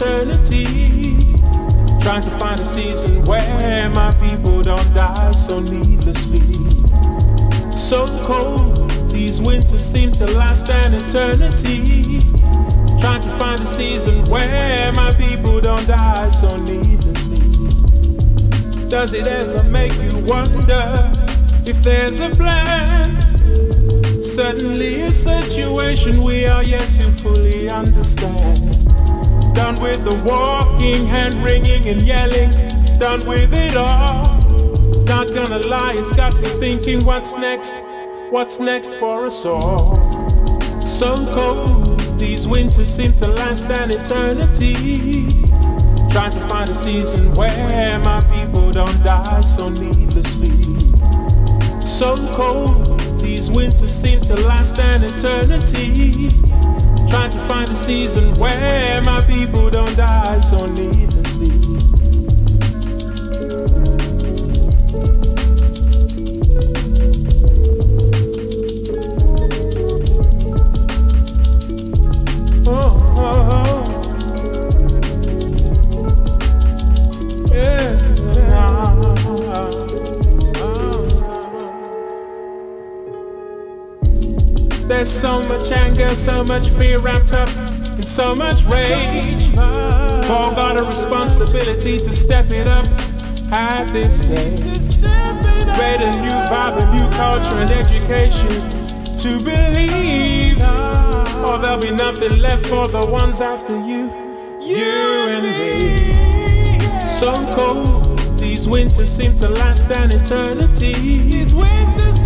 Eternity. Trying to find a season where my people don't die so needlessly. So cold, these winters seem to last an eternity. Trying to find a season where my people don't die so needlessly. Does it ever make you wonder if there's a plan? Suddenly, a situation we are yet to fully understand. Done with the walking, hand wringing, and yelling. Done with it all. Not gonna lie, it's got me thinking what's next? What's next for us all? so cold. These winters seem to last an eternity. Trying to find a season where my people don't die so needlessly. So cold. These winters seem to last an eternity. Trying to find a season where my people don't die so needlessly. so much fear wrapped up in so much rage. Paul got a responsibility to step it up at this stage. Create a new vibe, a new culture and education to believe. Or there'll be nothing left for the ones after you, you and me. So cold. These winters seem to last an eternity.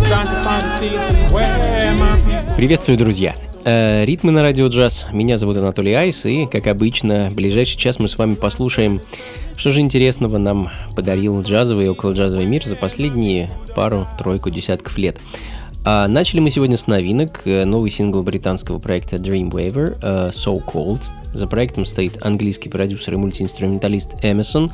Trying to find a season where my people. Приветствую, друзья! Э, ритмы на радио джаз. Меня зовут Анатолий Айс, и, как обычно, в ближайший час мы с вами послушаем, что же интересного нам подарил джазовый и околоджазовый мир за последние пару-тройку десятков лет. А начали мы сегодня с новинок. Э, новый сингл британского проекта Dreamweaver uh, So Cold. За проектом стоит английский продюсер и мультиинструменталист Эмерсон,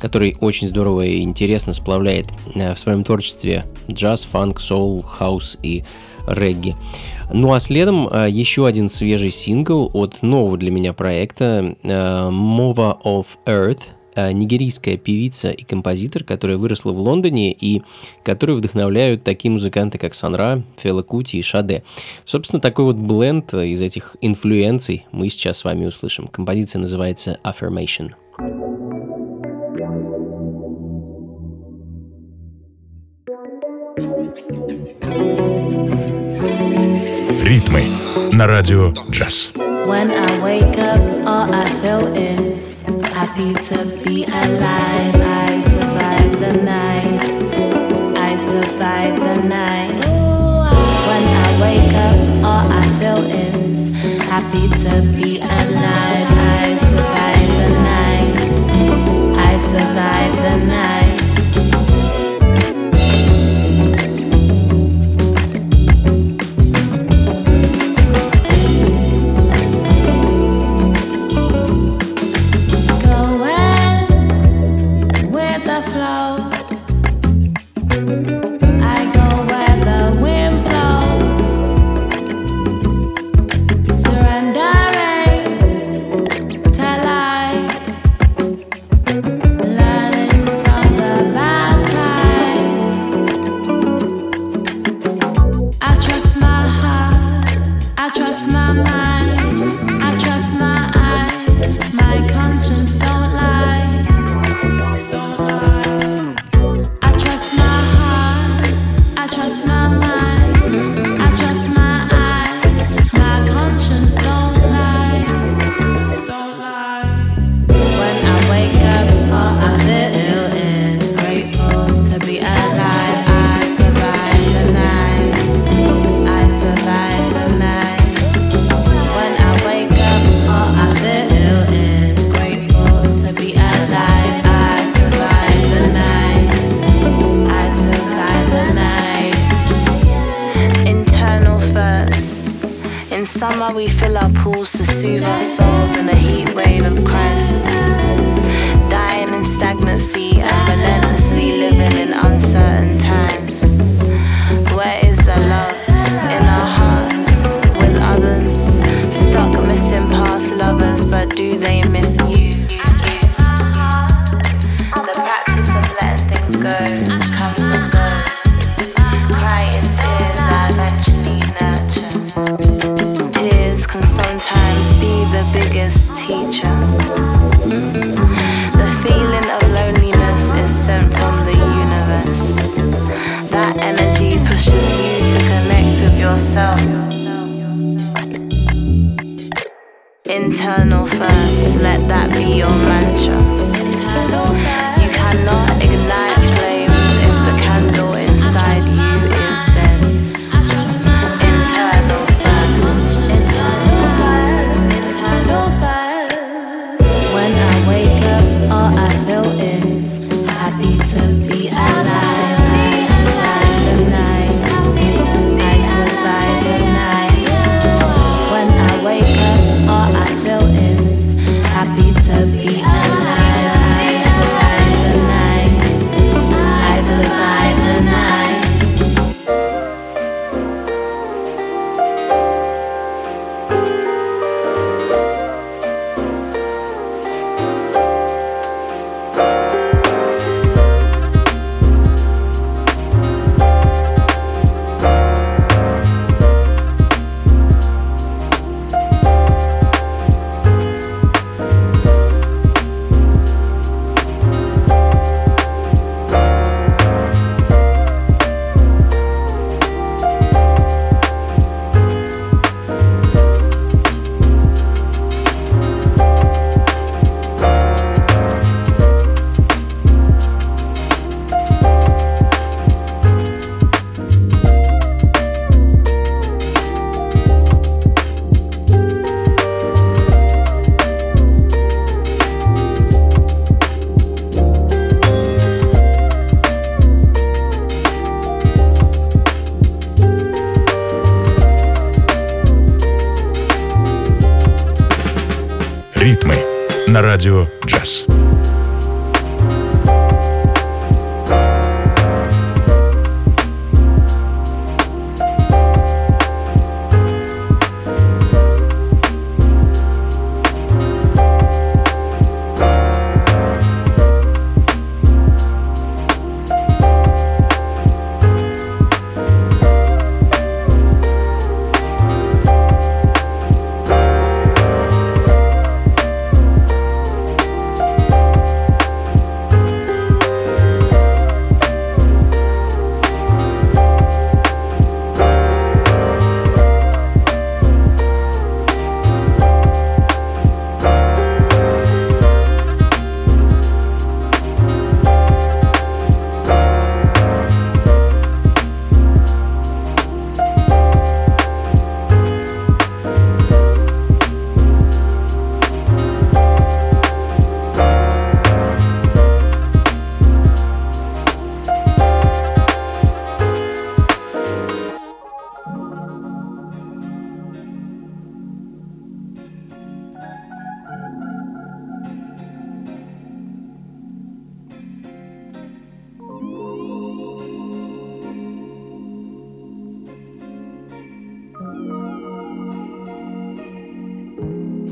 который очень здорово и интересно сплавляет э, в своем творчестве джаз, фанк, соул, хаус и регги. Ну а следом э, еще один свежий сингл от нового для меня проекта э, Mova of Earth, нигерийская певица и композитор, которая выросла в Лондоне и которые вдохновляют такие музыканты, как Sun Ra, Фела Кути и Sade. Собственно, такой вот бленд из этих инфлюенций мы сейчас с вами услышим. Композиция называется Affirmation. Ритмы на радио джаз. When I wake up, all I feel is happy to be alive. I survived the night. I survived the night. When I wake up, all I feel is happy to be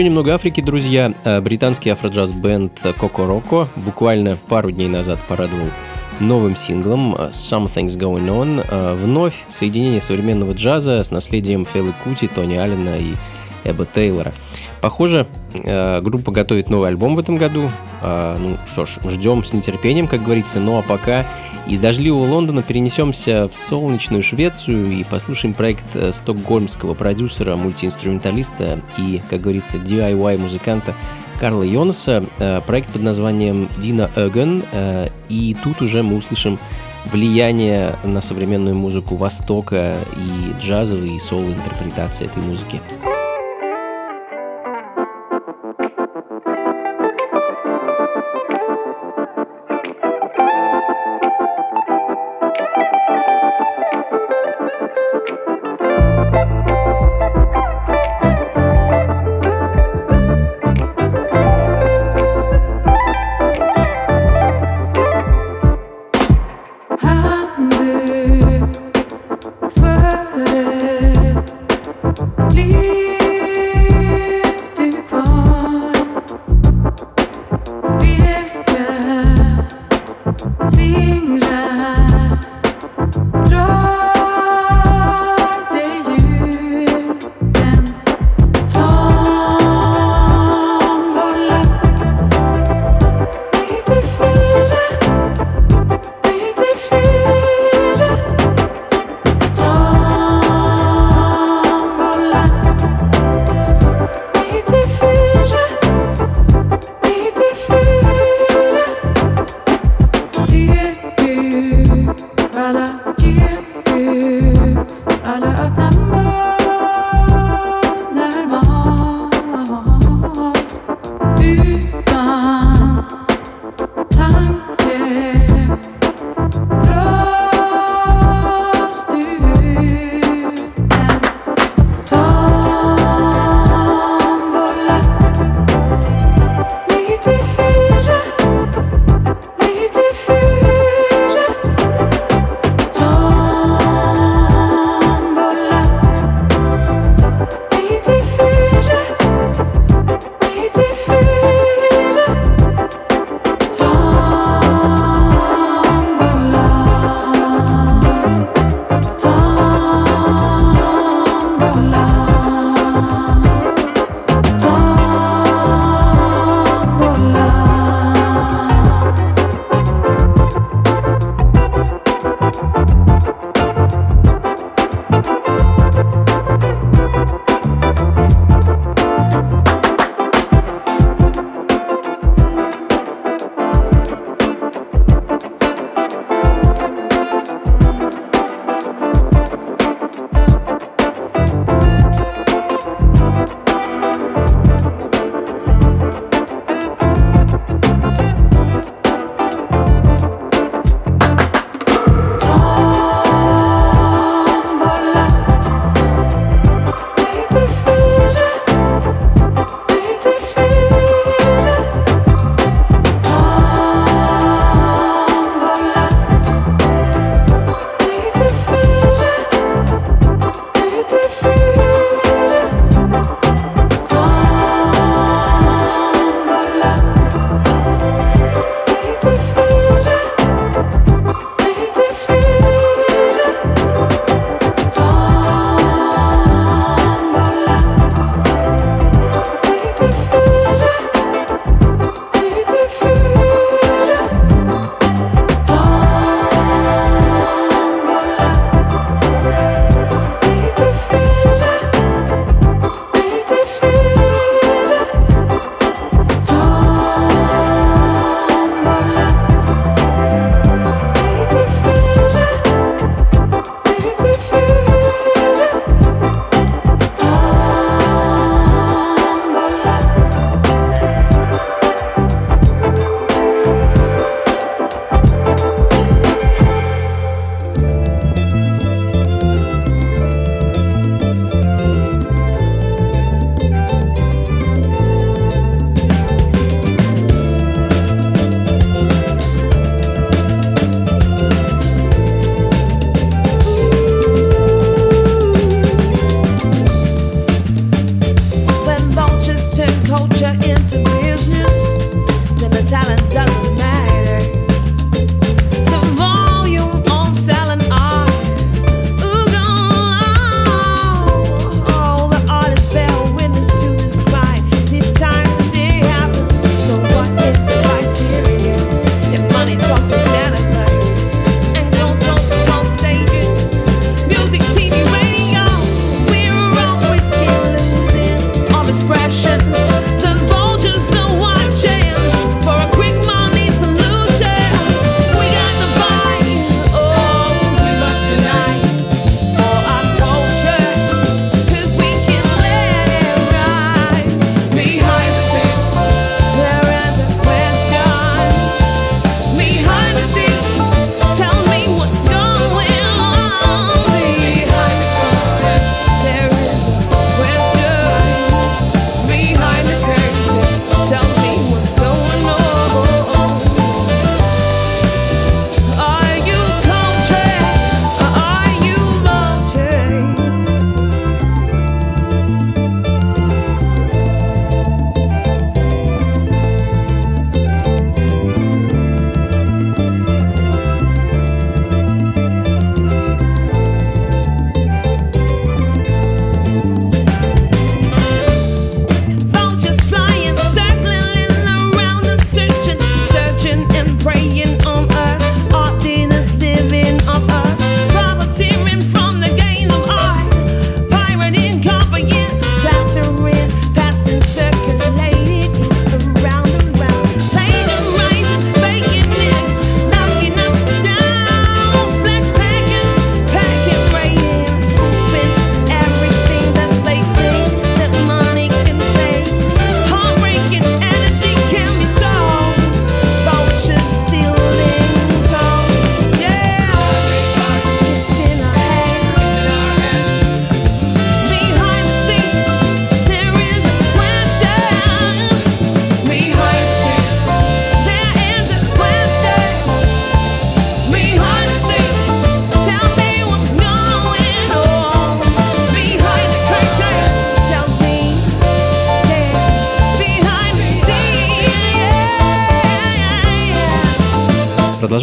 Еще немного Африки, друзья. Э, британский афроджаз-бенд Коко Роко буквально пару дней назад порадовал новым синглом э, Something's Going On. Э, вновь соединение современного джаза с наследием Фелы Кути, Тони Аллена и Эба Тейлора. Похоже, э, группа готовит новый альбом в этом году. Ну что ж, ждем с нетерпением, как говорится. Ну а пока из дождливого Лондона перенесемся в солнечную Швецию и послушаем проект стокгольмского продюсера, мультиинструменталиста и, как говорится, DIY-музыканта Карла Йонаса, э, проект под названием Дина Эген, э, и тут уже мы услышим влияние на современную музыку Востока и джазовые и соло-интерпретации этой музыки.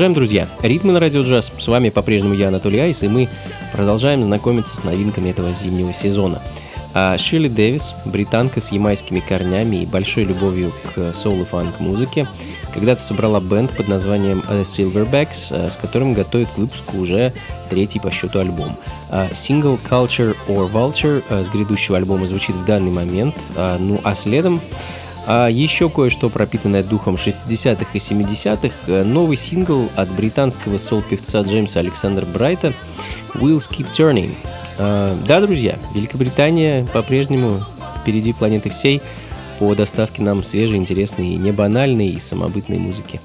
Продолжаем, друзья. Ритмы на радио джаз. С вами по-прежнему я, Анатолий Айс, и мы продолжаем знакомиться с новинками этого зимнего сезона. А Шилли Дэвис, британка с ямайскими корнями и большой любовью к соул и фанк музыке, когда-то собрала бенд под названием The Silverbacks, а, с которым готовит к выпуску уже третий по счету альбом. А, сингл Culture or Vulture а, с грядущего альбома звучит в данный момент, ну а следом а еще кое-что пропитанное духом 60-х и 70-х. Э, новый сингл от британского сол-певца Джеймса Александра Брайта «Wheels Keep Turning». А, да, друзья, Великобритания по-прежнему впереди планеты всей по доставке нам свежей, интересной, небанальной и самобытной музыки.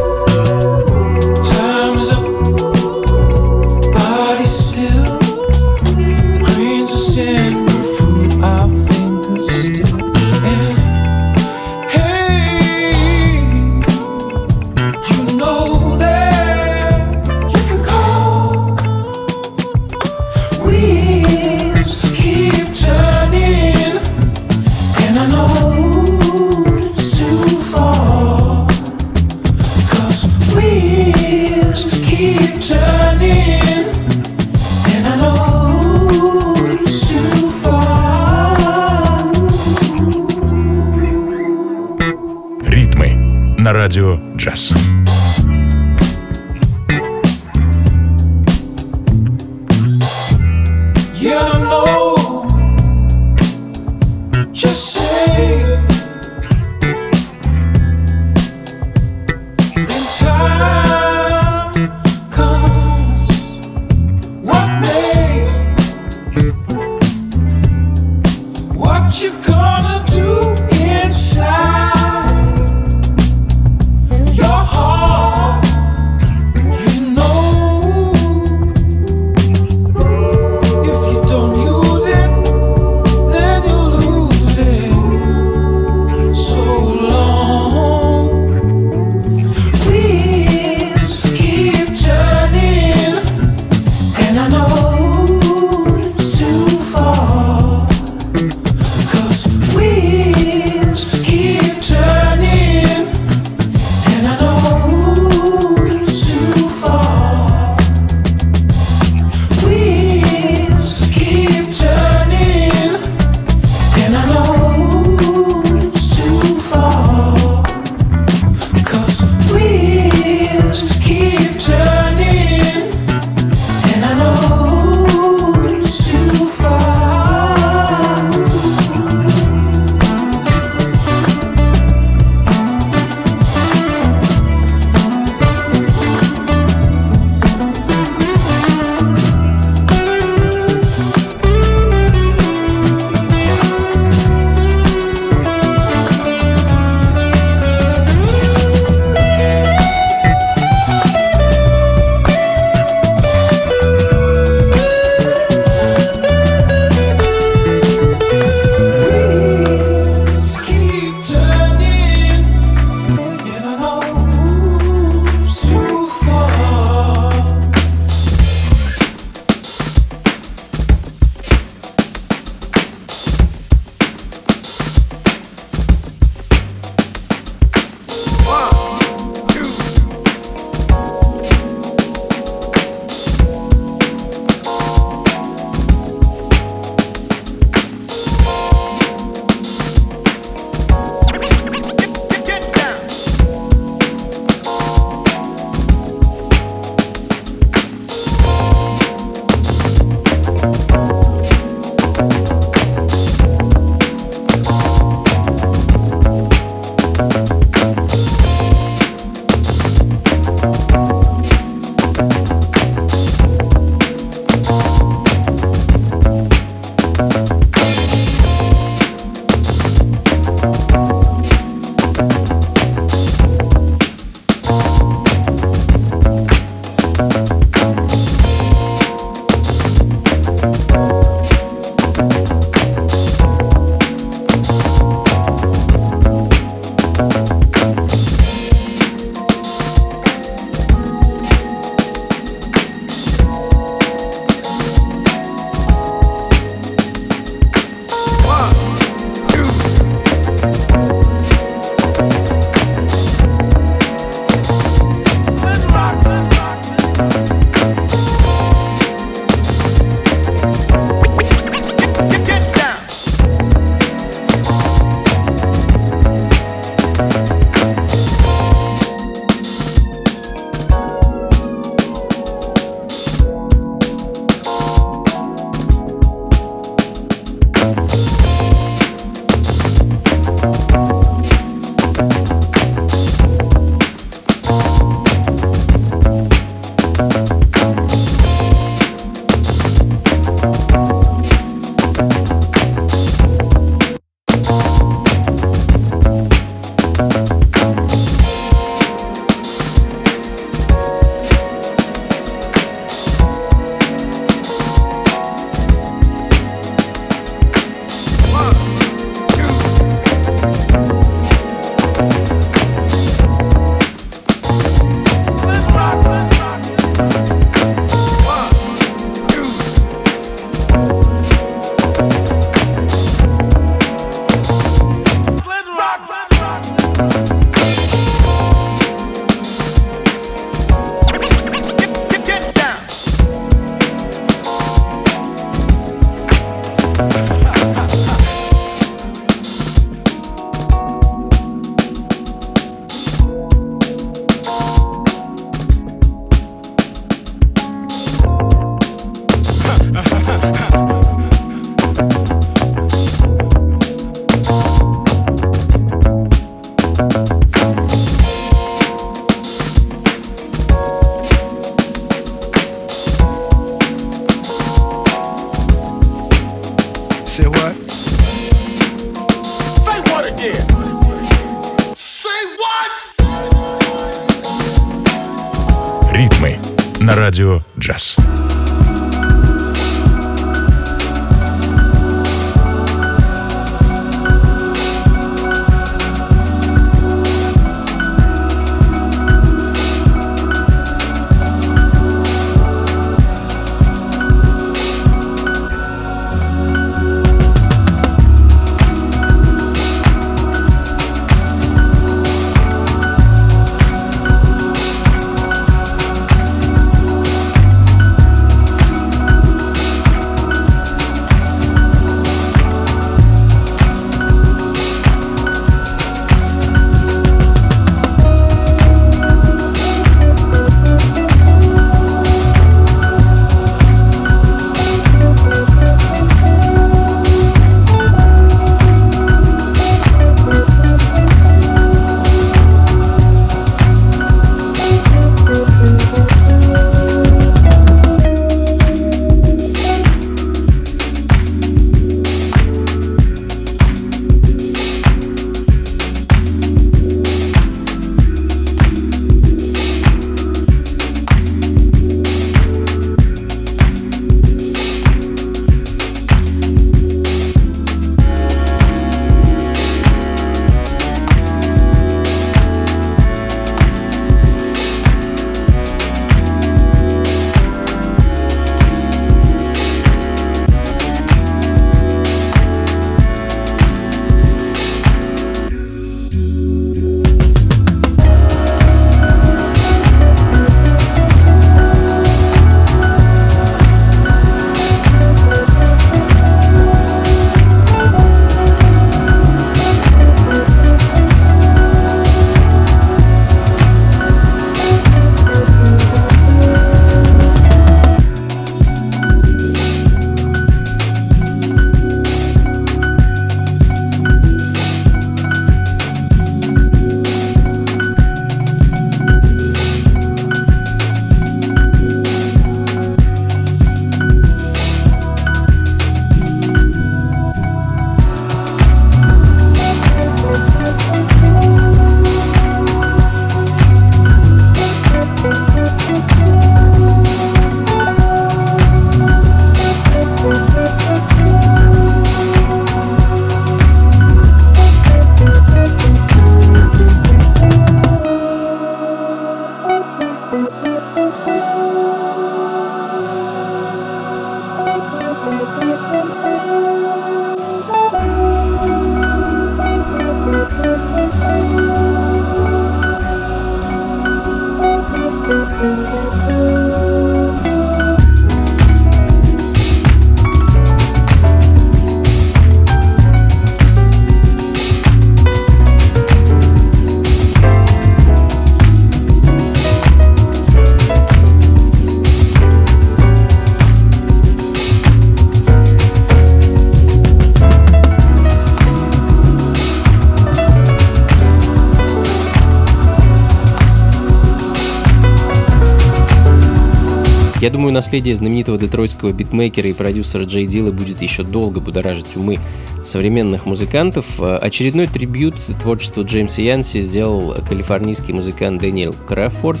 Наследие знаменитого детройтского битмейкера и продюсера Джей Дилла будет еще долго будоражить умы современных музыкантов. Очередной трибют творчеству Джеймса Янси сделал калифорнийский музыкант Дэниел Краффорд.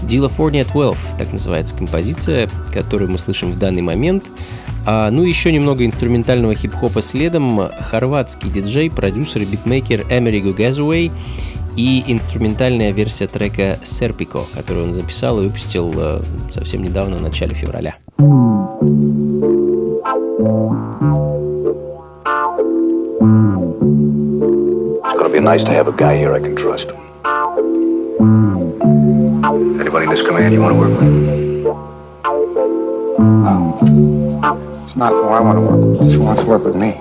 Dillafornia 12, так называется композиция, которую мы слышим в данный момент. А, ну, еще немного инструментального хип-хопа следом. Хорватский диджей, продюсер и битмейкер Эмериго Газуэй и инструментальная версия трека Serpico, которую он записал и выпустил э, совсем недавно, в начале февраля. Nice to have a guy here I can trust. Anybody in this command you want to work with? It's not who I want to work with, it's who wants to work with me.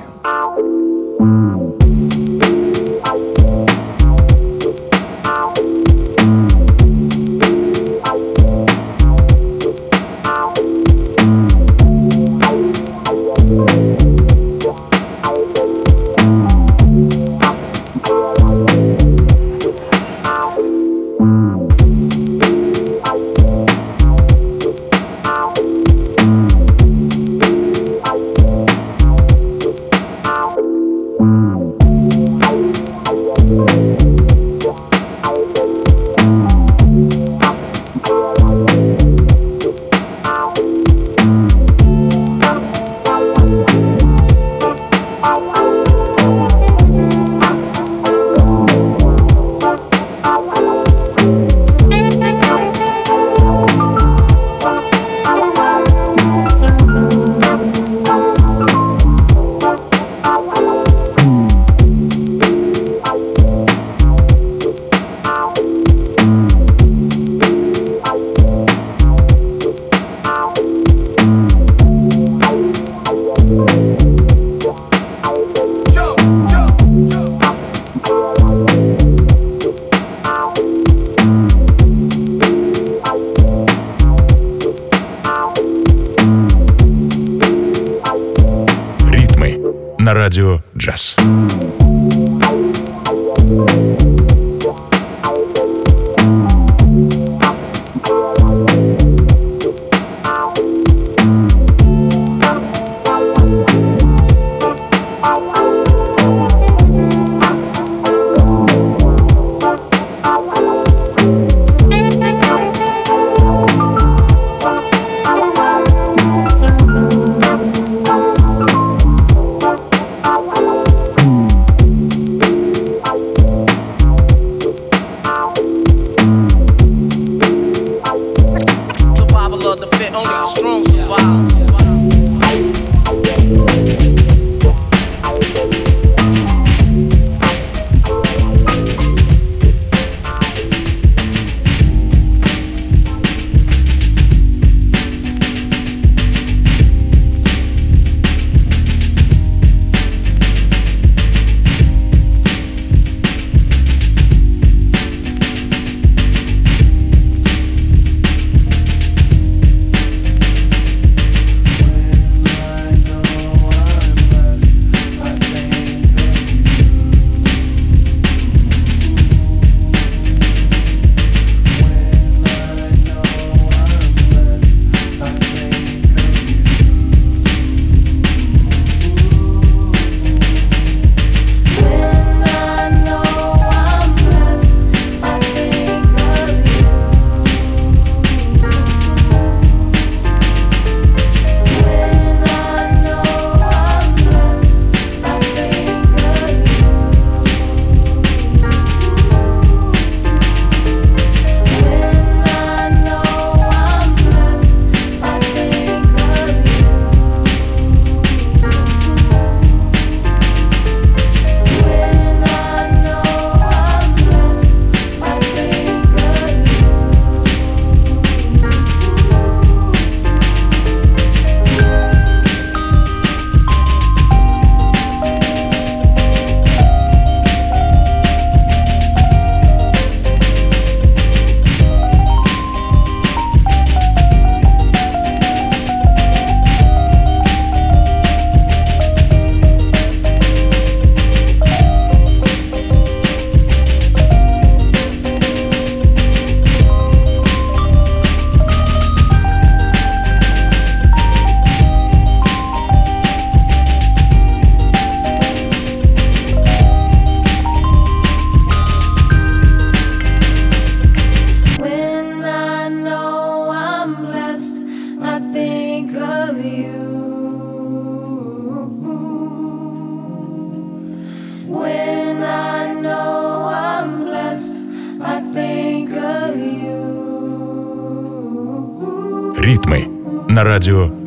Радио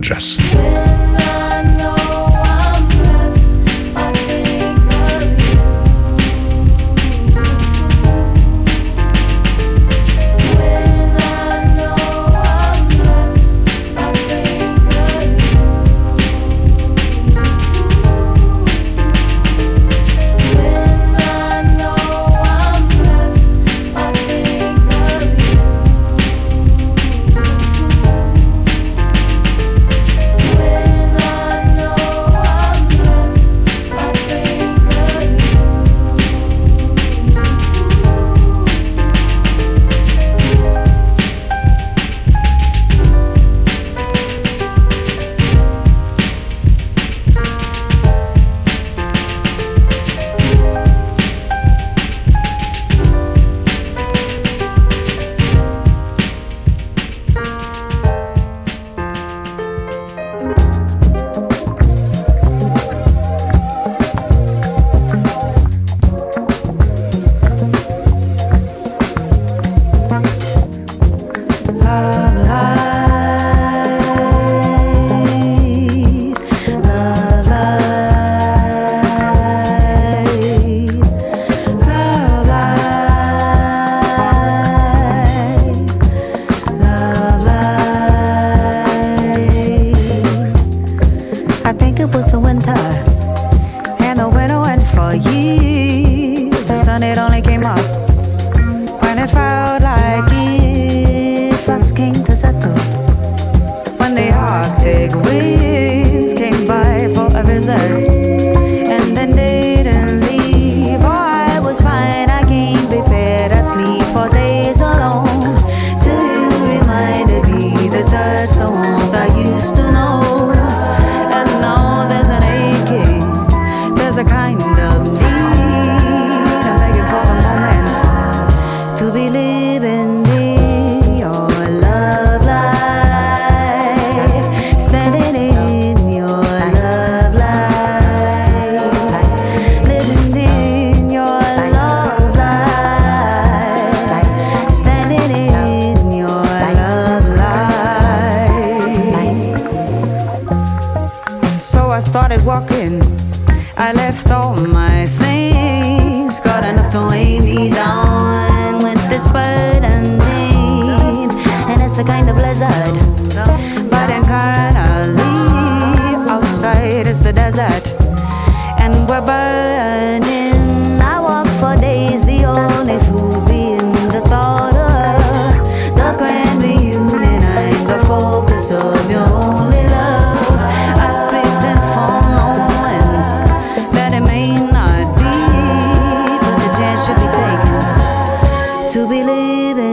believe in.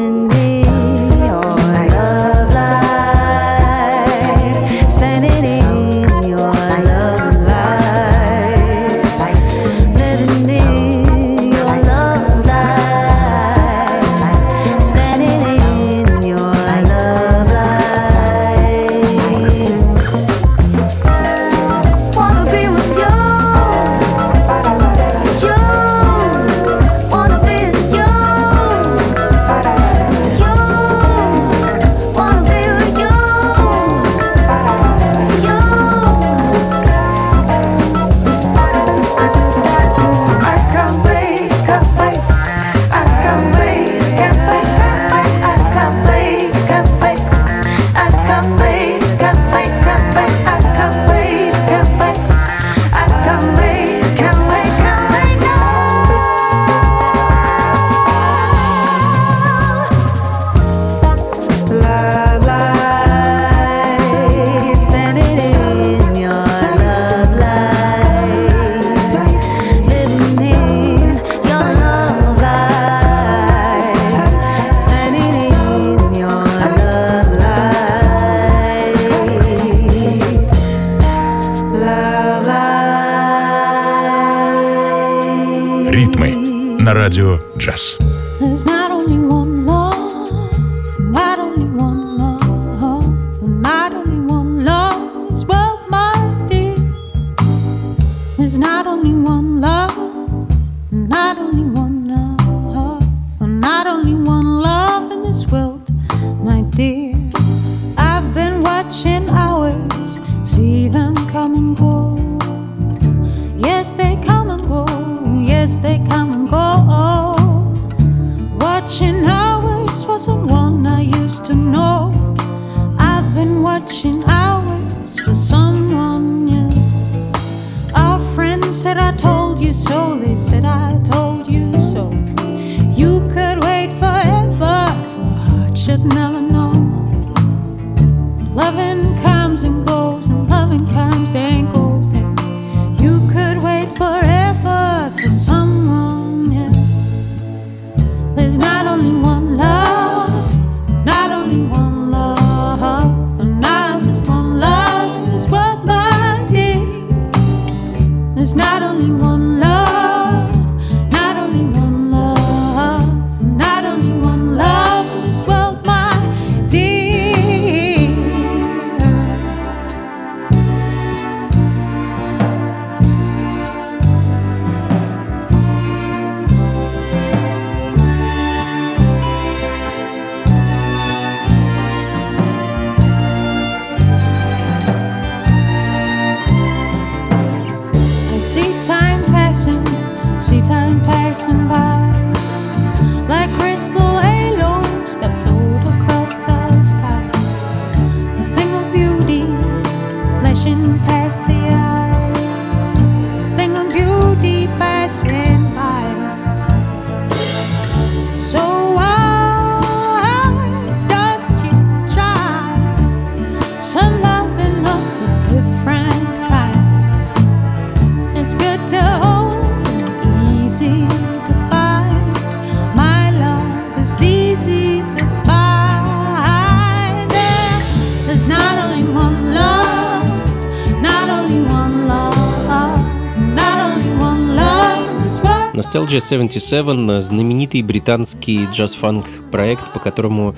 Nostalgia 77 – знаменитый британский джаз-фанк проект, по которому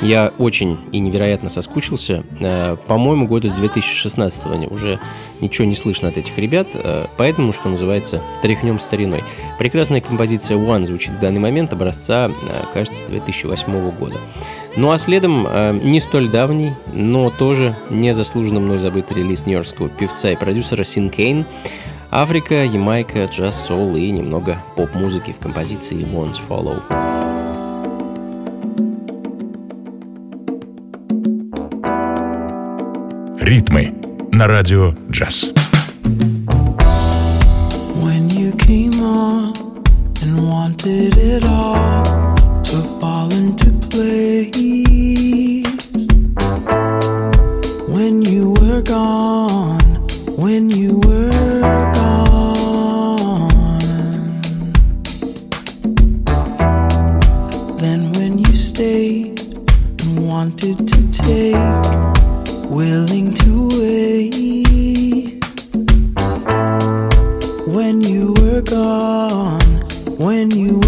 я очень и невероятно соскучился. Э, По-моему, года с 2016 -го уже ничего не слышно от этих ребят, э, поэтому, что называется, тряхнем стариной. Прекрасная композиция One звучит в данный момент, образца, э, кажется, 2008 года. Ну а следом не столь давний, но тоже незаслуженно мной забытый релиз нью-йоркского певца и продюсера Син Кейн Африка, Ямайка, джаз, соул и немного поп-музыки в композиции Won't Follow. Ритмы на радио джаз. When you came on and wanted it all to fall into place. When you were gone, when you willing to wait. When you were gone, when you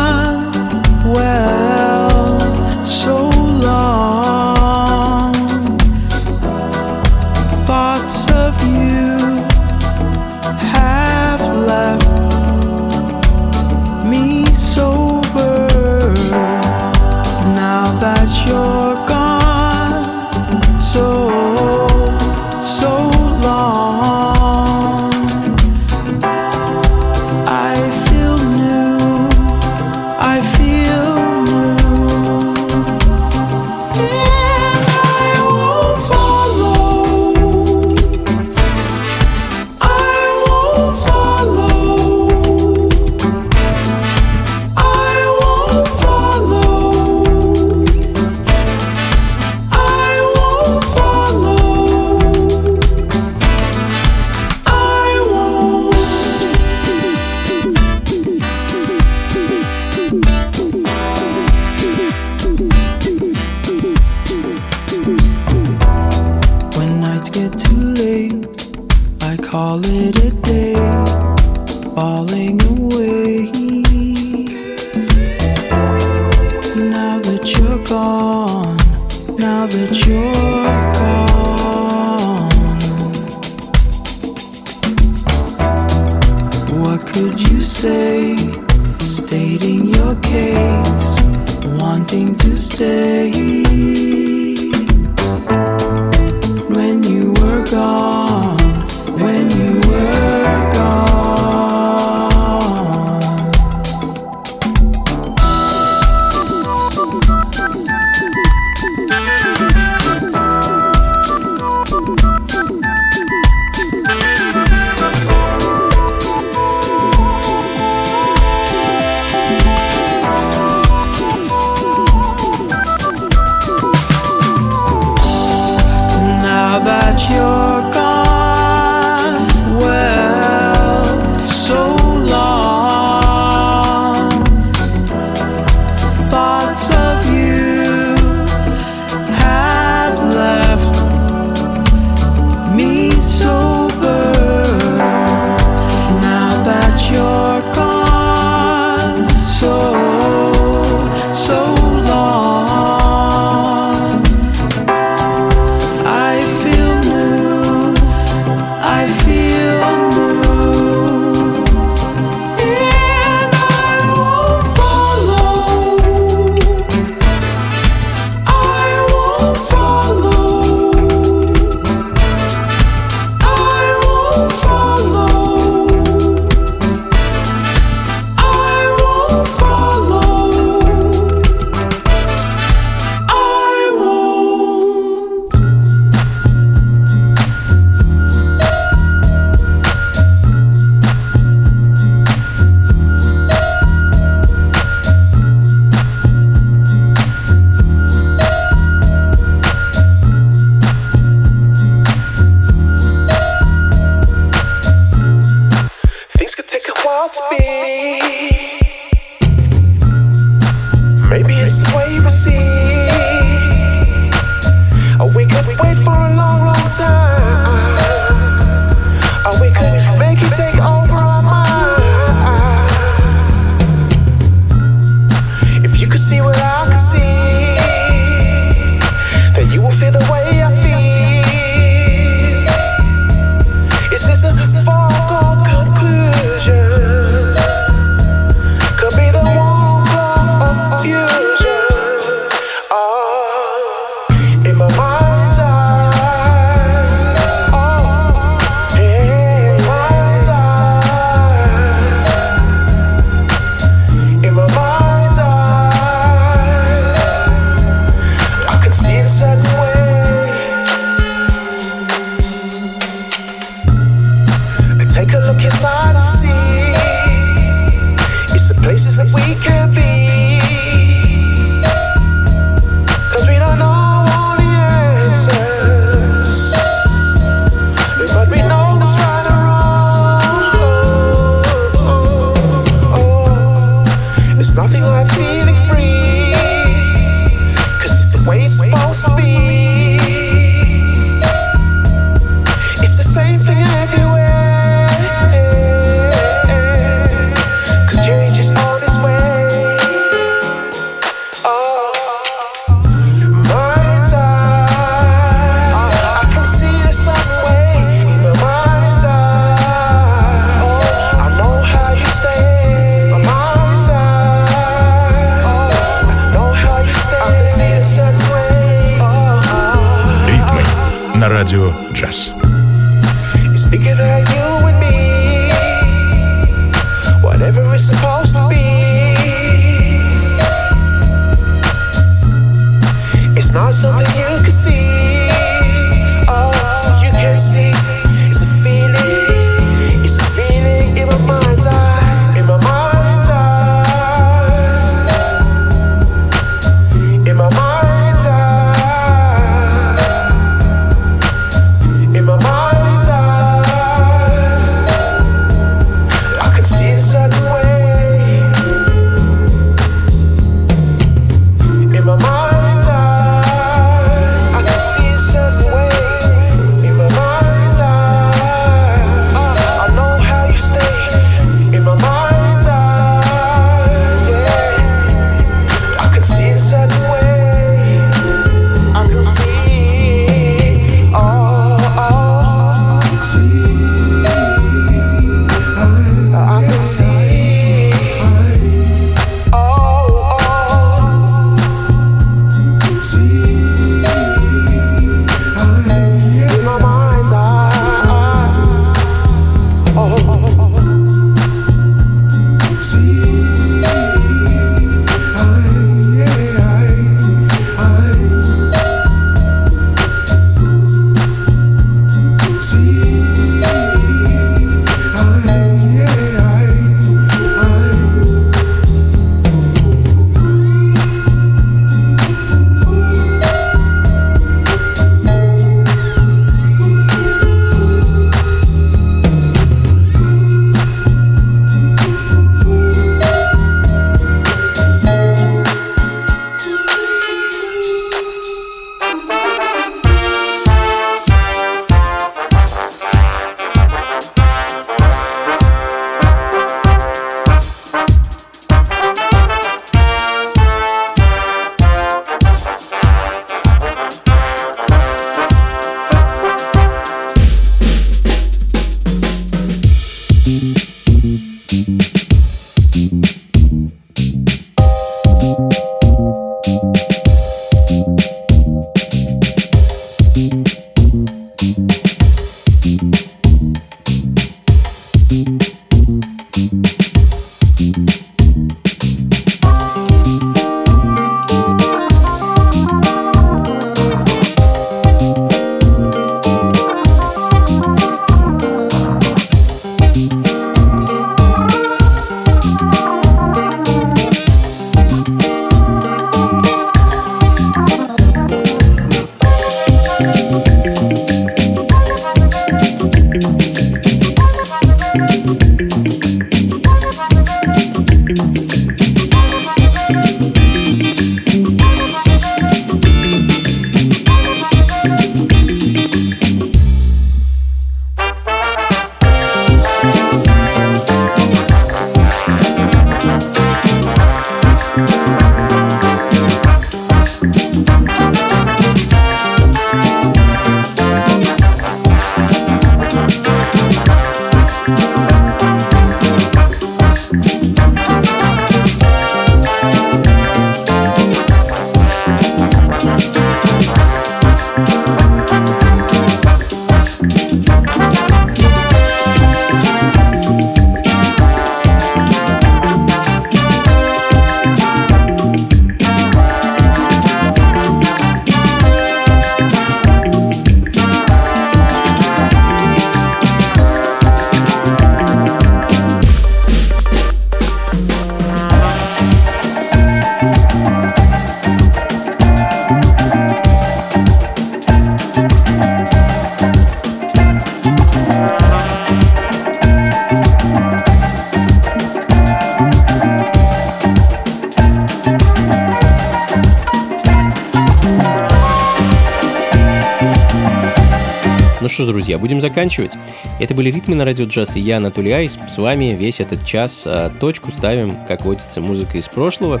что ж, друзья, будем заканчивать. Это были «Ритмы на радио джаз» и я, Анатолий Айс. С вами весь этот час а, точку ставим, как водится, музыка из прошлого.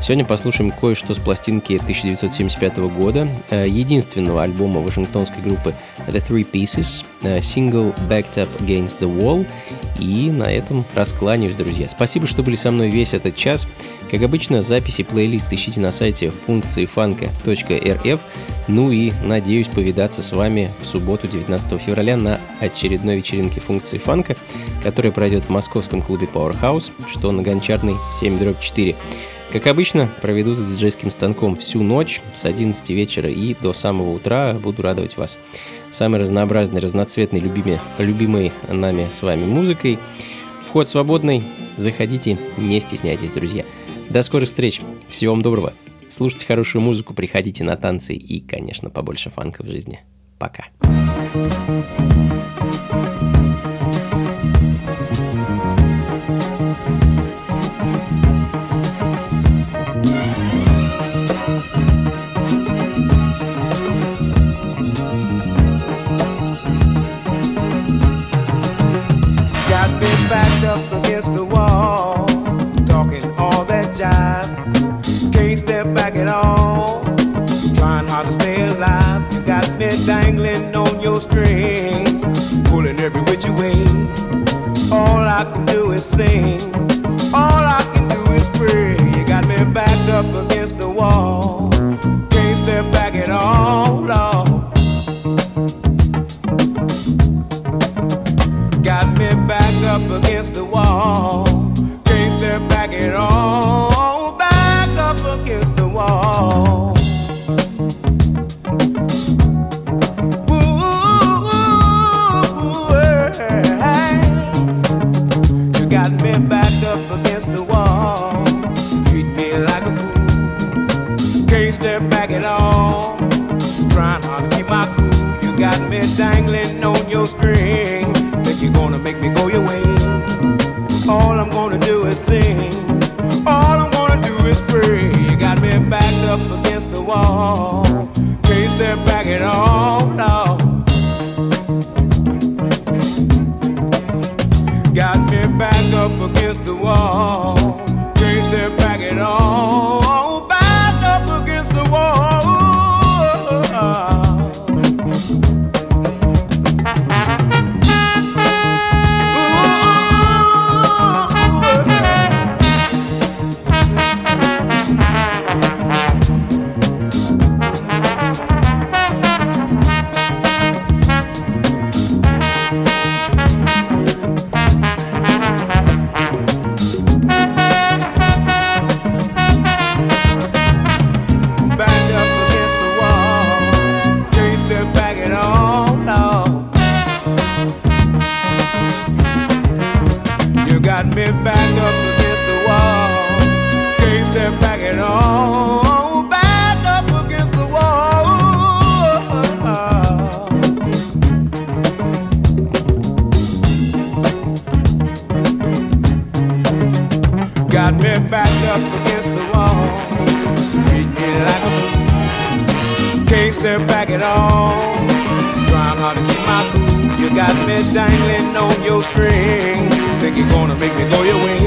Сегодня послушаем кое-что с пластинки 1975 года, а, единственного альбома вашингтонской группы The Three Pieces, а, сингл «Backed Up Against the Wall». И на этом раскланяюсь, друзья. Спасибо, что были со мной весь этот час. Как обычно, записи плейлист ищите на сайте функции фанка.рф. Ну и надеюсь повидаться с вами в субботу 19 февраля на очередной вечеринке функции фанка, которая пройдет в московском клубе Powerhouse, что на Гончарной 7 4. Как обычно, проведу за диджейским станком всю ночь с 11 вечера и до самого утра буду радовать вас самой разнообразной, разноцветной, любимой, любимой нами с вами музыкой. Вход свободный, заходите, не стесняйтесь, друзья. До скорых встреч, всего вам доброго. Слушайте хорошую музыку, приходите на танцы и, конечно, побольше фанка в жизни. Пока. Dangling on your string, pulling every which way. All I can do is sing. All I can do is pray. You got me backed up against the wall. got me backed up against the wall. Treat me like a fool. Can't step back at all. Trying hard to keep my cool. You got me dangling on your string. Think you're gonna make me go your way.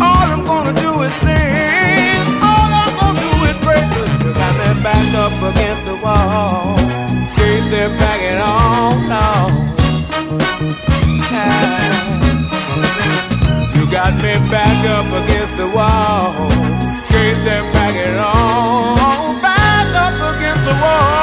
All I'm gonna do is sing. All I'm gonna do is break. You got me backed up against the wall. Can't step back at all. No. Yeah got me backed up against the wall. Can't step back at all. Back up against the wall.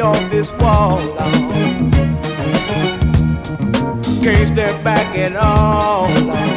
on this wall. Can't step back at all.